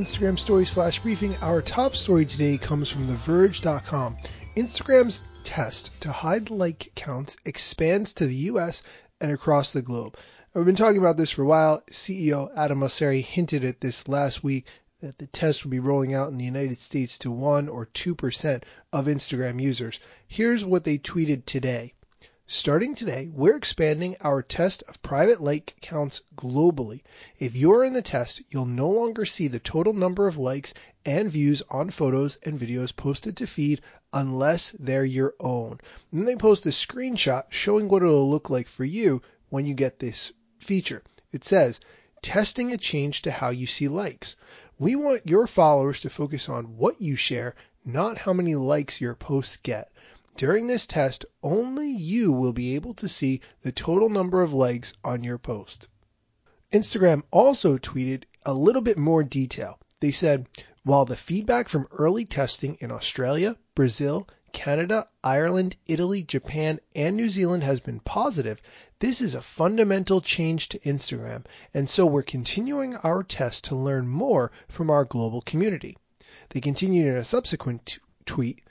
Instagram Stories Flash Briefing. Our top story today comes from TheVerge.com. Instagram's test to hide like counts expands to the US and across the globe. We've been talking about this for a while. CEO Adam Mosseri hinted at this last week that the test would be rolling out in the United States to 1 or 2% of Instagram users. Here's what they tweeted today. Starting today, we're expanding our test of private like counts globally. If you're in the test, you'll no longer see the total number of likes and views on photos and videos posted to feed unless they're your own. Then they post a screenshot showing what it'll look like for you when you get this feature. It says, testing a change to how you see likes. We want your followers to focus on what you share, not how many likes your posts get. During this test, only you will be able to see the total number of likes on your post. Instagram also tweeted a little bit more detail. They said, while the feedback from early testing in Australia, Brazil, Canada, Ireland, Italy, Japan, and New Zealand has been positive, this is a fundamental change to Instagram, and so we're continuing our test to learn more from our global community. They continued in a subsequent t- tweet,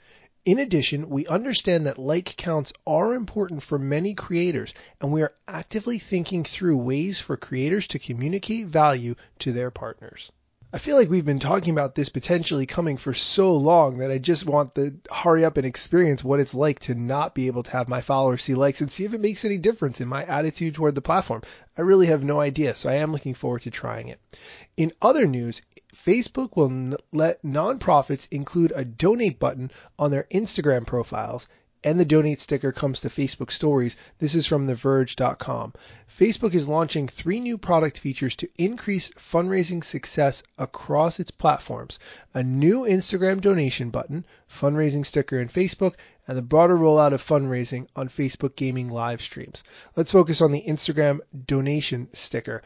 in addition, we understand that like counts are important for many creators, and we are actively thinking through ways for creators to communicate value to their partners. I feel like we've been talking about this potentially coming for so long that I just want to hurry up and experience what it's like to not be able to have my followers see likes and see if it makes any difference in my attitude toward the platform. I really have no idea, so I am looking forward to trying it. In other news, Facebook will n- let nonprofits include a donate button on their Instagram profiles, and the donate sticker comes to Facebook stories. This is from TheVerge.com. Facebook is launching three new product features to increase fundraising success across its platforms a new Instagram donation button, fundraising sticker in Facebook, and the broader rollout of fundraising on Facebook gaming live streams. Let's focus on the Instagram donation sticker.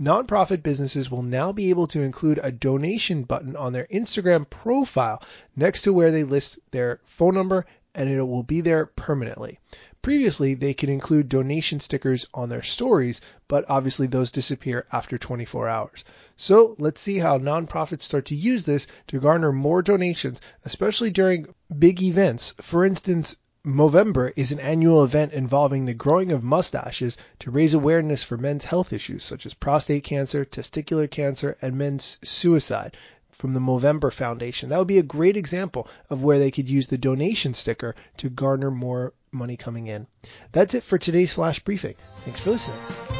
Nonprofit businesses will now be able to include a donation button on their Instagram profile next to where they list their phone number and it will be there permanently. Previously, they could include donation stickers on their stories, but obviously those disappear after 24 hours. So let's see how nonprofits start to use this to garner more donations, especially during big events. For instance, Movember is an annual event involving the growing of mustaches to raise awareness for men's health issues such as prostate cancer, testicular cancer, and men's suicide from the Movember Foundation. That would be a great example of where they could use the donation sticker to garner more money coming in. That's it for today's flash briefing. Thanks for listening.